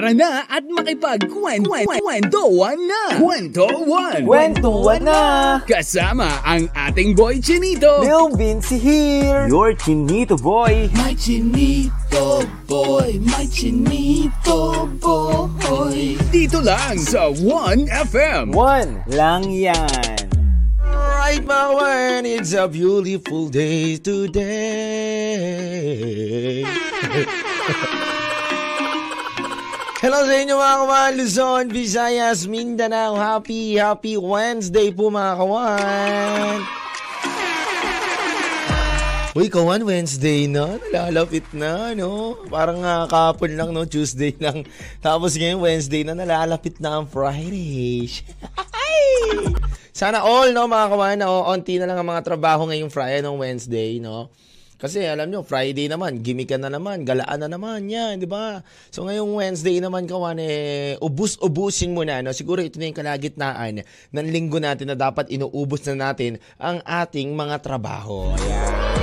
Tara na at makipagkwentuhan na! Kwentuhan! Kwentuhan na! Kasama ang ating boy Chinito! Lil Vinci here! Your Chinito boy! My Chinito boy! My Chinito boy! Dito lang sa 1FM! One lang yan! Right, my one, it's a beautiful day today. Hello sa inyo mga kawan, Luzon, Visayas, Mindanao. Happy, happy Wednesday po mga kawan. Uy, kawan, Wednesday na. Nalalapit na, no? Parang uh, kahapon lang, no? Tuesday lang. Tapos ngayon, Wednesday na. Nalalapit na ang Friday. Sana all, no, mga kawan, na onti na lang ang mga trabaho ngayong Friday, no, Wednesday, no? Kasi alam nyo, Friday naman, gimikan na naman, galaan na naman yan, di ba? So ngayong Wednesday naman, kawan, eh, ubus-ubusin mo na, no? Siguro ito na yung kalagitnaan ng linggo natin na dapat inuubos na natin ang ating mga trabaho. Ayan.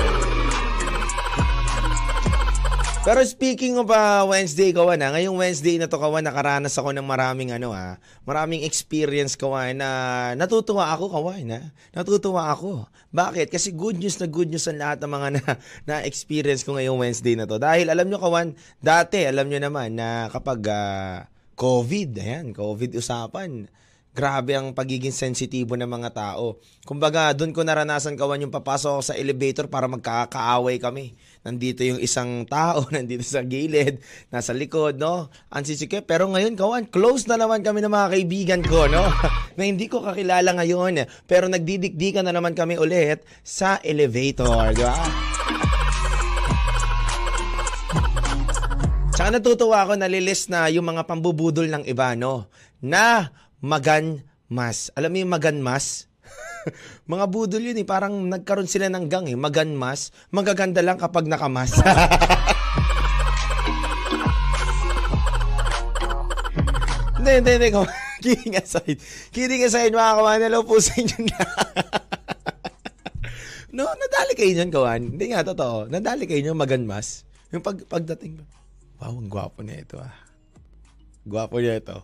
Pero speaking of uh, Wednesday, kawan, ha, ngayong Wednesday na to, kawan, nakaranas ako ng maraming, ano, ha, maraming experience, kawan, na natutuwa ako, kawan, ha? Natutuwa ako. Bakit? Kasi good news na good news ang lahat ng mga na, na-experience ko ngayong Wednesday na to. Dahil alam nyo, kawan, dati, alam nyo naman na kapag uh, COVID, ayan, COVID usapan, grabe ang pagiging sensitibo ng mga tao. Kumbaga, doon ko naranasan kawan yung papasok ako sa elevator para magkakaaway kami nandito yung isang tao, nandito sa gilid, nasa likod, no? Ang sisike. Pero ngayon, kawan, close na naman kami ng mga kaibigan ko, no? na hindi ko kakilala ngayon. Pero nagdidikdikan na naman kami ulit sa elevator, di ba? Tsaka natutuwa ako nalilist na yung mga pambubudol ng iba, no? Na magan mas. Alam mo yung magan mas? mga budol yun eh. Parang nagkaroon sila ng gang eh. Maganmas. Magaganda lang kapag nakamas. Hindi, hindi, hindi. Kidding aside. Kidding aside, mga kawan. Hello po sa inyo na. no, nadali kayo niyan, kawan. Hindi nga, totoo. Nadali kayo niyan maganmas. Yung pag, pagdating, wow, ang gwapo niya ito ah. Gwapo niya ito.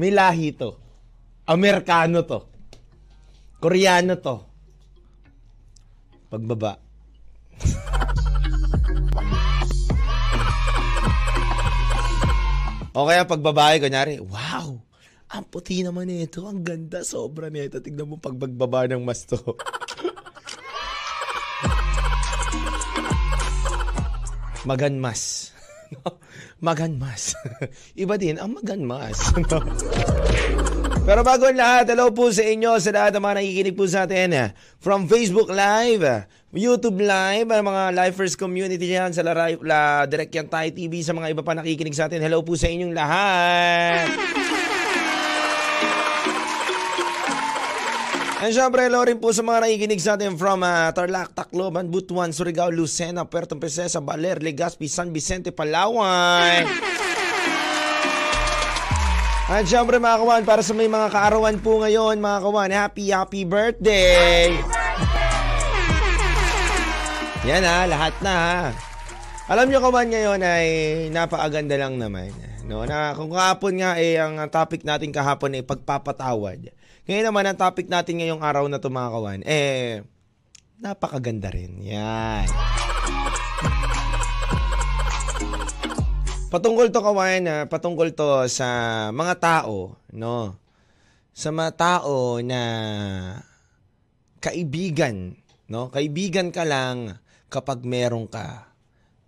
May lahi to. Amerikano to. Koreano to. Pagbaba. o kaya pagbabae, kunyari, wow, ang puti naman nito, ang ganda, sobra nito. Tignan mo pagbagbaba ng mas to. maganmas. maganmas. Iba din ang maganmas. Pero bago ang lahat, hello po sa inyo, sa lahat ng mga nakikinig po sa atin eh. from Facebook Live, YouTube Live, mga Lifers Community dyan, sa La, La Direct Yan Tayo TV, sa mga iba pa nakikinig sa atin, hello po sa inyong lahat. And syempre, hello rin po sa mga nakikinig sa atin from uh, Tarlac, Tacloban, Butuan, Surigao, Lucena, Puerto Princesa, Baler, Legazpi, San Vicente, Palawan. At syempre mga kawan, para sa may mga kaarawan po ngayon, mga kawan, happy, happy birthday! Yan ha, lahat na ha. Alam nyo kawan ngayon ay napakaganda lang naman. No, na kung kahapon nga eh ang topic natin kahapon ay pagpapatawad. Ngayon naman ang topic natin ngayong araw na to mga kawan eh napakaganda rin. Yan. Patungkol to kawan, uh, patungkol to sa mga tao, no? Sa mga tao na kaibigan, no? Kaibigan ka lang kapag meron ka.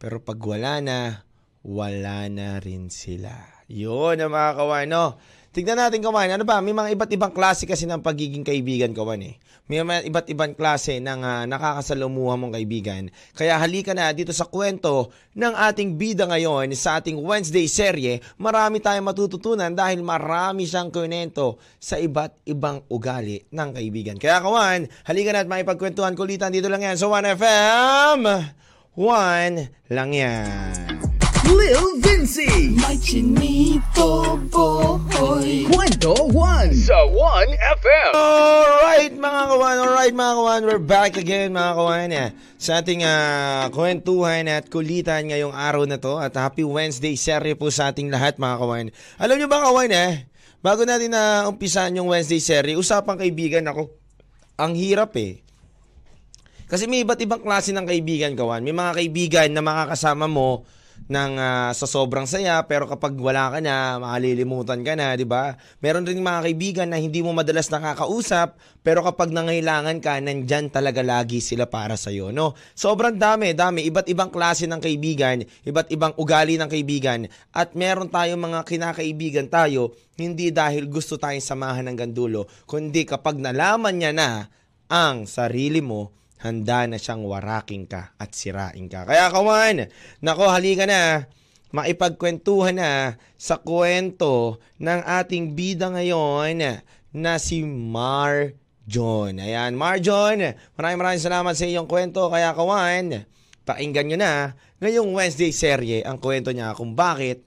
Pero pag wala na, wala na rin sila. Yun ang mga kawan, no? Tignan natin kawan, ano ba? May mga iba't ibang klase kasi ng pagiging kaibigan kawan eh. May mga iba't ibang klase ng uh, nakakasalumuha mong kaibigan. Kaya halika na dito sa kwento ng ating bida ngayon sa ating Wednesday serye. Marami tayong matututunan dahil marami siyang kwento sa iba't ibang ugali ng kaibigan. Kaya kawan, halika na at maipagkwentuhan kulitan dito lang yan sa 1FM. 1 lang yan. Lil Vinci! My chinito boy. Kwento 1 sa 1FM. Alright mga kawan, alright mga kawan, we're back again mga kawan eh, sa ating ah, kwentuhan at kulitan ngayong araw na to at happy Wednesday serye po sa ating lahat mga kawan. Alam nyo ba kawan eh, bago natin na umpisan yung Wednesday serye, usapang kaibigan ako, ang hirap eh. Kasi may iba't ibang klase ng kaibigan kawan. May mga kaibigan na makakasama mo ng ah, sa sobrang saya pero kapag wala ka na, makalilimutan ka na, 'di ba? Meron rin mga kaibigan na hindi mo madalas nakakausap pero kapag nangailangan ka, nandyan talaga lagi sila para sa iyo, no? Sobrang dami, dami, iba't ibang klase ng kaibigan, iba't ibang ugali ng kaibigan at meron tayong mga kinakaibigan tayo hindi dahil gusto tayong samahan ng gandulo, kundi kapag nalaman niya na ang sarili mo, handa na siyang waraking ka at sirain ka. Kaya kawan, nako halika na, maipagkwentuhan na sa kwento ng ating bida ngayon na si Mar John. Ayan, Marjon, maraming maraming salamat sa iyong kwento. Kaya kawan, pakinggan nyo na ngayong Wednesday serye ang kwento niya kung bakit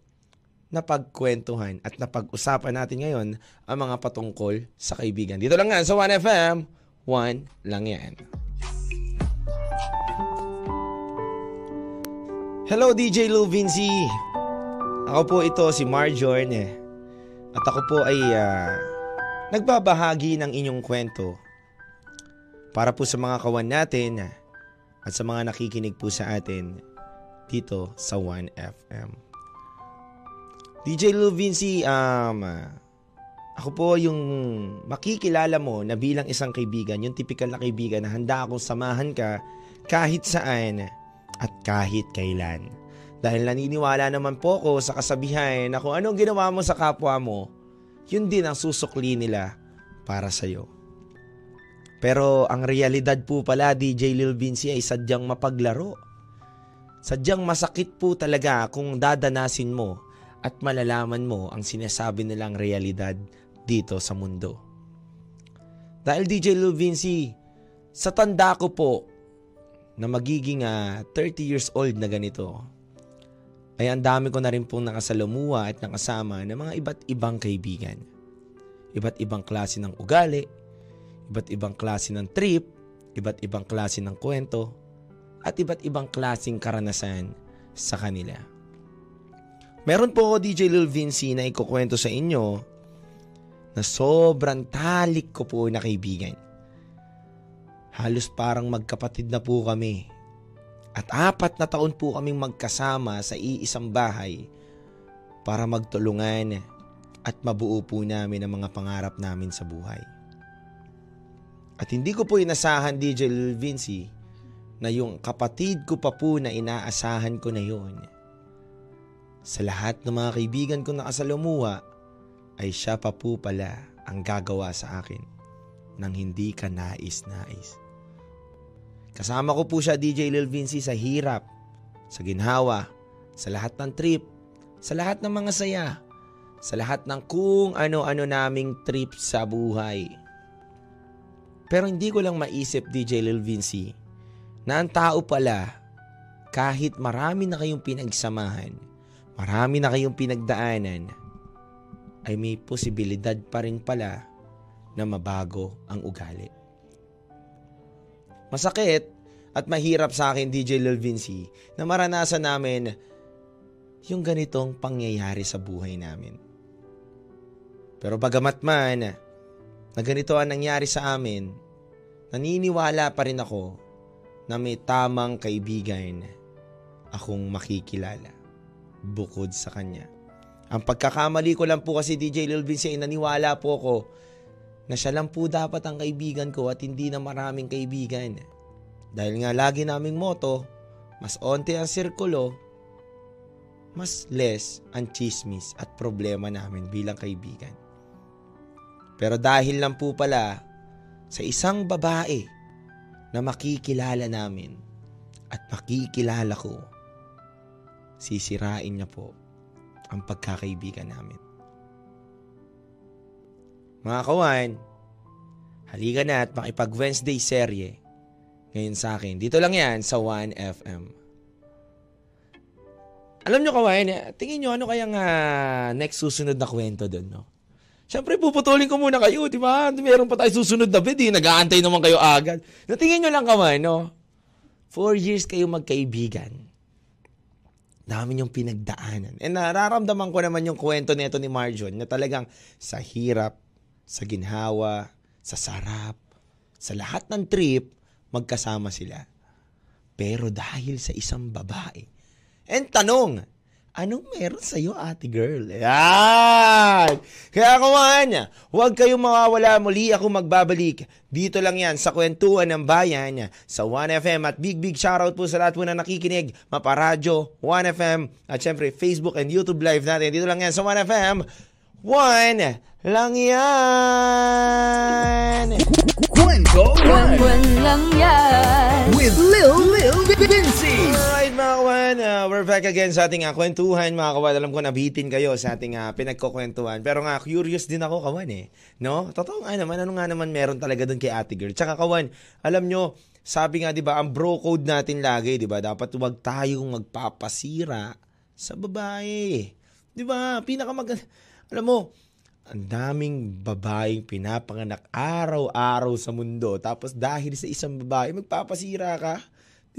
napagkwentuhan at napag-usapan natin ngayon ang mga patungkol sa kaibigan. Dito lang nga sa 1FM, 1 lang yan. Hello DJ Lou Vinci. Ako po ito si Marjorn eh. At ako po ay ah, nagbabahagi ng inyong kwento para po sa mga kawan natin at sa mga nakikinig po sa atin dito sa 1FM. DJ Lou Vinci, um, ako po yung makikilala mo na bilang isang kaibigan, yung typical na kaibigan na handa akong samahan ka kahit saan at kahit kailan. Dahil naniniwala naman po ko sa kasabihan na kung anong ginawa mo sa kapwa mo, yun din ang susukli nila para sa'yo. Pero ang realidad po pala, DJ Lil Vinci, ay sadyang mapaglaro. Sadyang masakit po talaga kung dadanasin mo at malalaman mo ang sinasabi nilang realidad dito sa mundo. Dahil DJ Lil Vinci, sa tanda ko po, na magiging ah, 30 years old na ganito, ay ang dami ko na rin pong nakasalamuha at nakasama ng mga iba't ibang kaibigan. Iba't ibang klase ng ugali, iba't ibang klase ng trip, iba't ibang klase ng kwento, at iba't ibang klaseng karanasan sa kanila. Meron po ako DJ Lil Vinci na ikukwento sa inyo na sobrang talik ko po na kaibigan. Halos parang magkapatid na po kami. At apat na taon po kaming magkasama sa iisang bahay para magtulungan at mabuo po namin ang mga pangarap namin sa buhay. At hindi ko po inasahan DJ Lil Vinci na yung kapatid ko pa po na inaasahan ko na yon. Sa lahat ng mga kaibigan ko nakasalamuha ay siya pa po pala ang gagawa sa akin nang hindi ka nais-nais. Kasama ko po siya DJ Lil Vinci sa hirap, sa ginhawa, sa lahat ng trip, sa lahat ng mga saya, sa lahat ng kung ano-ano naming trip sa buhay. Pero hindi ko lang maisip DJ Lil Vinci na ang tao pala kahit marami na kayong pinagsamahan, marami na kayong pinagdaanan, ay may posibilidad pa rin pala na mabago ang ugali. Masakit at mahirap sa akin DJ Lil Vinci na maranasan namin yung ganitong pangyayari sa buhay namin. Pero bagamat man na ganito ang nangyari sa amin, naniniwala pa rin ako na may tamang kaibigan akong makikilala bukod sa kanya. Ang pagkakamali ko lang po kasi DJ Lil Vinci ay naniwala po ako na siya lang po dapat ang kaibigan ko at hindi na maraming kaibigan. Dahil nga lagi naming moto, mas onte ang sirkulo, mas less ang chismis at problema namin bilang kaibigan. Pero dahil lang po pala sa isang babae na makikilala namin at makikilala ko, sisirain niya po ang pagkakaibigan namin. Mga kawan, halika na at makipag Wednesday serye ngayon sa akin. Dito lang yan sa 1FM. Alam nyo kawan, tingin nyo ano kayang ah, next susunod na kwento doon, no? Siyempre, puputulin ko muna kayo, di ba? Meron pa tayo susunod na bid, eh. Nag-aantay naman kayo agad. Natingin nyo lang kaman, no? Four years kayo magkaibigan. Dami yung pinagdaanan. And nararamdaman ko naman yung kwento nito ni Marjon na talagang sa hirap, sa ginhawa, sa sarap, sa lahat ng trip, magkasama sila. Pero dahil sa isang babae. And tanong, anong meron sa'yo, ate girl? Yan! Kaya kumahan, huwag kayong mawawala muli ako magbabalik. Dito lang yan sa kwentuhan ng bayan sa 1FM at big big shoutout po sa lahat po na nakikinig. Maparadyo, 1FM at syempre Facebook and YouTube live natin. Dito lang yan sa 1FM. 1 lang yan! Kwento One Buwan lang yan. with Lil Lil Vinci. Alright mga kawan, uh, we're back again sa ating uh, kwentuhan mga kawan. Alam ko nabitin kayo sa ating uh, pinagkukwentuhan. Pero nga, curious din ako kawan eh. No? Totoo nga naman, ano nga naman meron talaga doon kay ate girl. Tsaka kawan, alam nyo, sabi nga 'di ba, ang bro code natin lagi, 'di ba? Dapat huwag tayong magpapasira sa babae. 'Di ba? Pinakamag Alam mo, ang daming babaeng pinapanganak araw-araw sa mundo. Tapos dahil sa isang babae, magpapasira ka.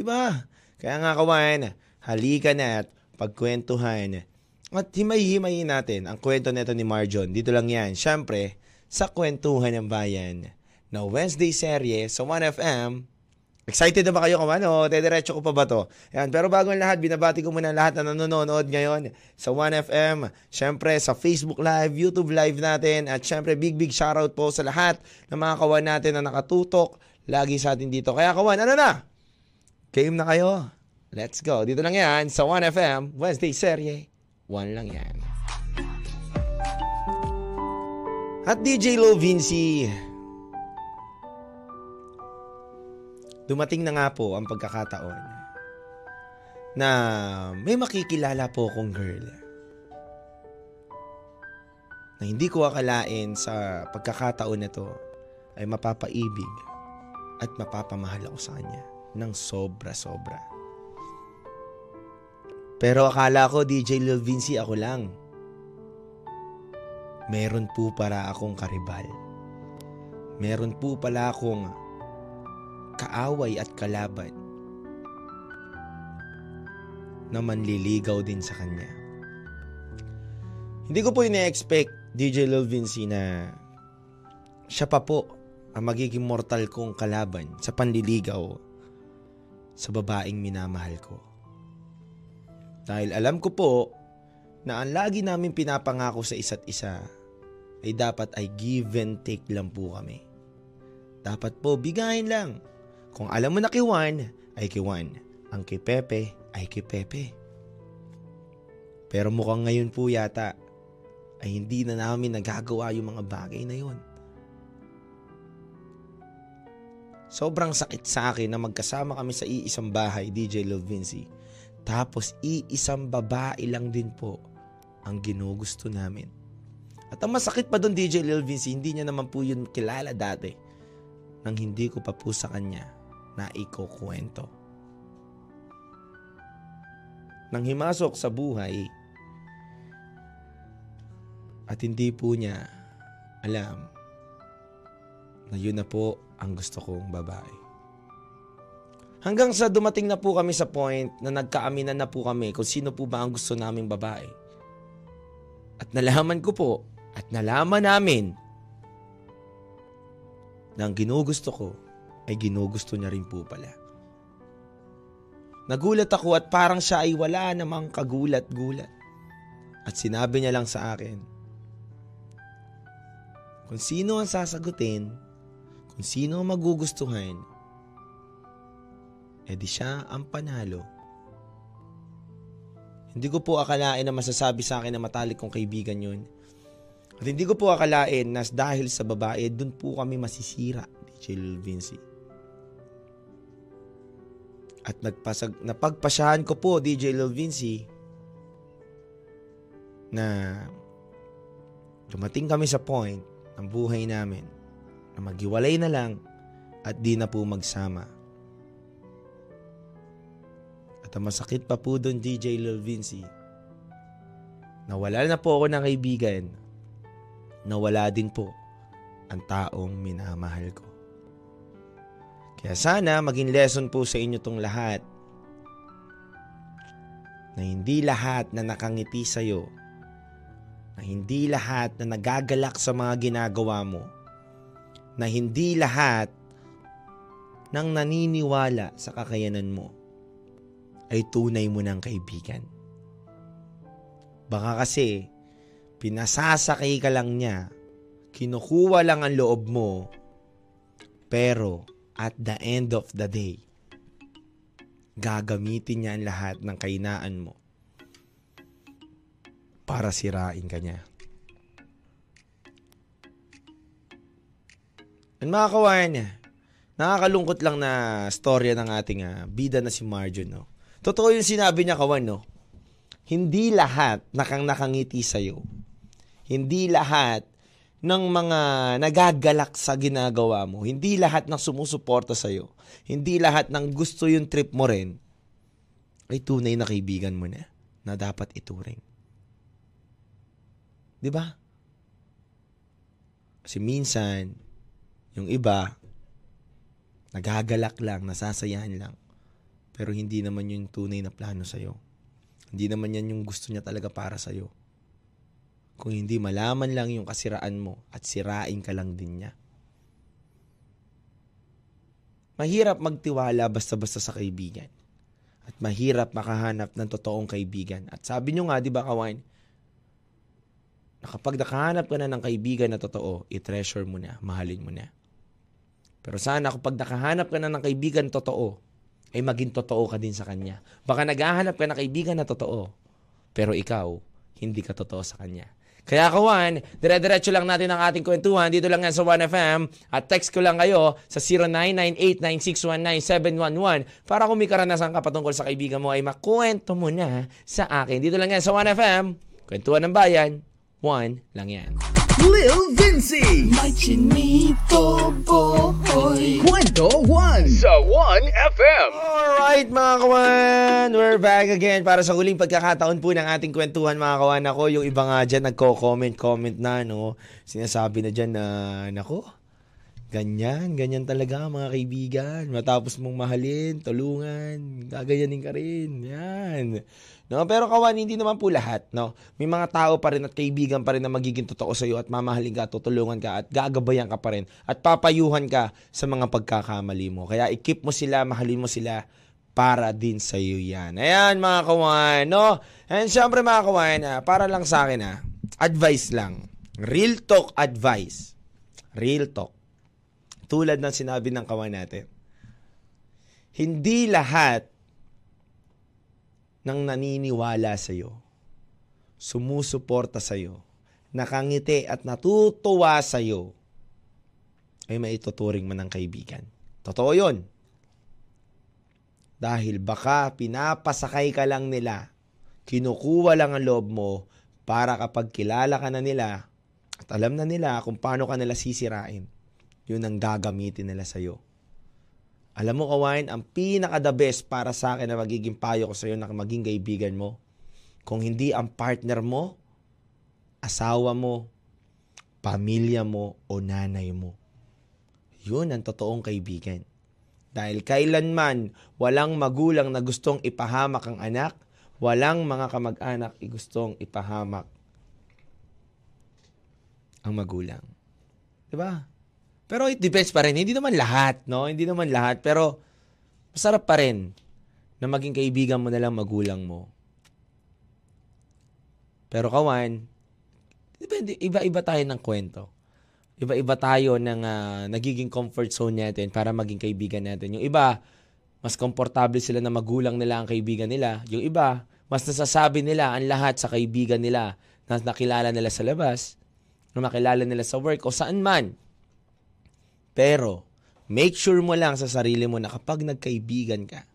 ba? Kaya nga kawan, halika na at pagkwentuhan. At himay-himayin natin ang kwento nito ni Marjon. Dito lang yan. Siyempre, sa kwentuhan ng bayan na Wednesday serye sa 1FM Excited na ba kayo kaman? O, dediretso ko pa ba to? Yan. Pero bago ang lahat, binabati ko muna lahat na nanonood ngayon sa 1FM. Siyempre, sa Facebook Live, YouTube Live natin. At siyempre, big, big shoutout po sa lahat ng mga kawan natin na nakatutok lagi sa atin dito. Kaya kawan, ano na? Game na kayo? Let's go. Dito lang yan sa 1FM, Wednesday serye. One lang yan. At DJ Low dumating na nga po ang pagkakataon na may makikilala po akong girl na hindi ko akalain sa pagkakataon na to ay mapapaibig at mapapamahal ako sa kanya ng sobra-sobra. Pero akala ko DJ Lil Vinci ako lang. Meron po para akong karibal. Meron po pala akong kaaway at kalaban na manliligaw din sa kanya. Hindi ko po ina-expect DJ Lil Vinci na siya pa po ang magiging mortal kong kalaban sa panliligaw sa babaeng minamahal ko. Dahil alam ko po na ang lagi namin pinapangako sa isa't isa ay dapat ay give and take lang po kami. Dapat po bigayin lang. Kung alam mo na kay Juan, ay kay Juan. Ang kay Pepe, ay kay Pepe. Pero mukhang ngayon po yata ay hindi na namin nagagawa yung mga bagay na yon. Sobrang sakit sa akin na magkasama kami sa iisang bahay, DJ Lil Vinci. Tapos iisang babae lang din po ang ginugusto namin. At ang masakit pa doon DJ Lil Vinci, hindi niya naman po yun kilala dati nang hindi ko pa po sa kanya na ikukwento. Nang himasok sa buhay at hindi po niya alam na yun na po ang gusto kong babae. Hanggang sa dumating na po kami sa point na nagkaaminan na po kami kung sino po ba ang gusto naming babae. At nalaman ko po at nalaman namin na ang ginugusto ko ay ginugusto niya rin po pala. Nagulat ako at parang siya ay wala namang kagulat-gulat. At sinabi niya lang sa akin, kung sino ang sasagutin, kung sino ang magugustuhan, edi siya ang panalo. Hindi ko po akalain na masasabi sa akin na matalik kong kaibigan yun. At hindi ko po akalain na dahil sa babae, dun po kami masisira, DJ Lil Vinci. At nagpasag, napagpasyahan ko po, DJ Lil Vinci, na dumating kami sa point ng buhay namin na maghiwalay na lang at di na po magsama. At ang masakit pa po doon, DJ Lil Vinci, na wala na po ako ng kaibigan nawala din po ang taong minamahal ko. Kaya sana maging lesson po sa inyo tong lahat. Na hindi lahat na nakangiti sa'yo, na hindi lahat na nagagalak sa mga ginagawa mo, na hindi lahat ng naniniwala sa kakayanan mo ay tunay mo ng kaibigan. Baka kasi pinasasakay ka lang niya, kinukuha lang ang loob mo, pero at the end of the day, gagamitin niya ang lahat ng kainaan mo para sirain ka niya. And mga niya, nakakalungkot lang na storya ng ating ah, bida na si Marjo, no? Totoo yung sinabi niya, kawan, no? Hindi lahat nakang nakangiti sa'yo. Hindi lahat ng mga nagagalak sa ginagawa mo. Hindi lahat ng sumusuporta sa'yo. Hindi lahat ng gusto yung trip mo rin ay tunay na kaibigan mo na na dapat ituring. Di ba? Kasi minsan, yung iba, nagagalak lang, nasasayahan lang. Pero hindi naman yun tunay na plano sa'yo. Hindi naman yan yung gusto niya talaga para sa'yo. Kung hindi malaman lang yung kasiraan mo at sirain ka lang din niya. Mahirap magtiwala basta-basta sa kaibigan. At mahirap makahanap ng totoong kaibigan. At sabi nyo nga, di ba, Kawain, na kapag nakahanap ka na ng kaibigan na totoo, i-treasure mo na, mahalin mo na. Pero sana kapag nakahanap ka na ng kaibigan totoo, ay maging totoo ka din sa kanya. Baka naghahanap ka ng kaibigan na totoo, pero ikaw, hindi ka totoo sa kanya. Kaya kawan, dire-diretso lang natin ang ating kwentuhan dito lang yan sa 1FM at text ko lang kayo sa 0998-9619711 para kung may karanasan ka patungkol sa kaibigan mo ay makuwento mo na sa akin. Dito lang yan sa 1FM, kwentuhan ng bayan, 1 lang yan. Lil Vinci. May chinito boy Kwento 1 sa 1FM. Alright mga kawan, we're back again para sa huling pagkakataon po ng ating kwentuhan mga kawan. Ako, yung iba nga dyan nagko-comment, comment na, no? Sinasabi na dyan na, nako, ganyan, ganyan talaga mga kaibigan. Matapos mong mahalin, tulungan, gaganyanin ka rin. Yan. No, pero kawan, hindi naman po lahat, no? May mga tao pa rin at kaibigan pa rin na magiging totoo sa iyo at mamahalin ka, tutulungan ka at gagabayan ka pa rin at papayuhan ka sa mga pagkakamali mo. Kaya i-keep mo sila, mahalin mo sila para din sa iyo yan. Ayan mga kawan, no? And syempre mga kawan, ah, para lang sa akin ah, advice lang. Real talk advice. Real talk. Tulad ng sinabi ng kawan natin. Hindi lahat ng naniniwala sa iyo, sumusuporta sa iyo, nakangiti at natutuwa sa iyo, ay maituturing man ng kaibigan. Totoo yun. Dahil baka pinapasakay ka lang nila, kinukuha lang ang loob mo para kapag kilala ka na nila at alam na nila kung paano ka nila sisirain, yun ang gagamitin nila sa'yo. Alam mo, Kawain, ang pinaka-the best para sa akin na magiging payo ko sa iyo na maging kaibigan mo, kung hindi ang partner mo, asawa mo, pamilya mo, o nanay mo. Yun ang totoong kaibigan. Dahil kailanman walang magulang na gustong ipahamak ang anak, walang mga kamag-anak gustong ipahamak ang magulang. 'Di ba? Pero it depends pa rin. Hindi naman lahat, no? Hindi naman lahat. Pero masarap pa rin na maging kaibigan mo na lang magulang mo. Pero kawan, depende, iba-iba tayo ng kwento. Iba-iba tayo ng ah, nagiging comfort zone natin para maging kaibigan natin. Yung iba, mas komportable sila na magulang nila ang kaibigan nila. Yung iba, mas nasasabi nila ang lahat sa kaibigan nila na nakilala nila sa labas, na makilala nila sa work o saan man. Pero, make sure mo lang sa sarili mo na kapag nagkaibigan ka,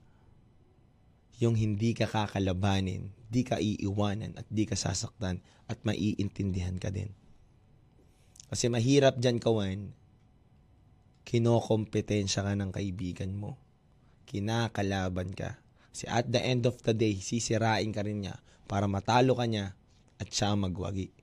yung hindi ka kakalabanin, di ka iiwanan at di ka sasaktan at maiintindihan ka din. Kasi mahirap dyan, kawan, kinokompetensya ka ng kaibigan mo. Kinakalaban ka. Kasi at the end of the day, sisirain ka rin niya para matalo ka niya at siya magwagi.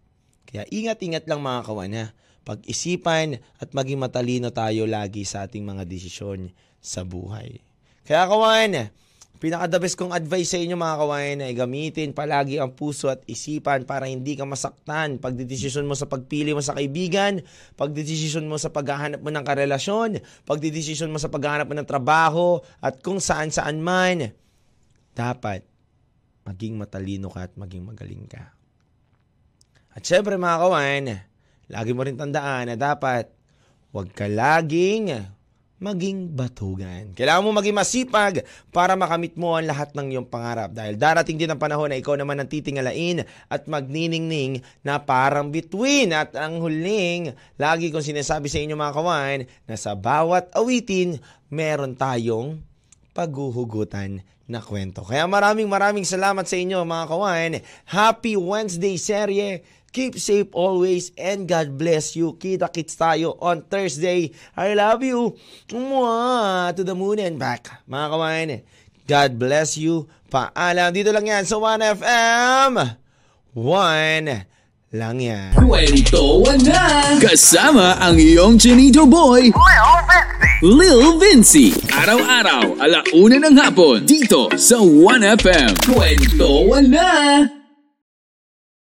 Kaya ingat-ingat lang mga kawan ha. Pag-isipan at maging matalino tayo lagi sa ating mga desisyon sa buhay. Kaya kawan, pinaka-the kong advice sa inyo mga kawan ay gamitin palagi ang puso at isipan para hindi ka masaktan. Pagdidesisyon mo sa pagpili mo sa kaibigan, pagdidesisyon mo sa paghahanap mo ng karelasyon, pagdidesisyon mo sa paghahanap mo ng trabaho at kung saan-saan man, dapat maging matalino ka at maging magaling ka. At syempre mga kawan, lagi mo rin tandaan na dapat huwag ka laging maging batugan. Kailangan mo maging masipag para makamit mo ang lahat ng iyong pangarap dahil darating din ang panahon na ikaw naman ang titingalain at magniningning na parang between. At ang huling, lagi kong sinasabi sa inyo mga kawan na sa bawat awitin, meron tayong paghuhugutan na kwento. Kaya maraming maraming salamat sa inyo mga kawan. Happy Wednesday serye. Keep safe always and God bless you. Kita-kits tayo on Thursday. I love you. Mwah! To the moon and back. Mga kawan, God bless you. Paalam. Dito lang yan sa 1FM. 1 lang yan. Kwentuhan na! Kasama ang iyong Chinito Boy, Lil Vinci. Araw-araw, alauna ng hapon, dito sa 1FM. Kwentuhan na!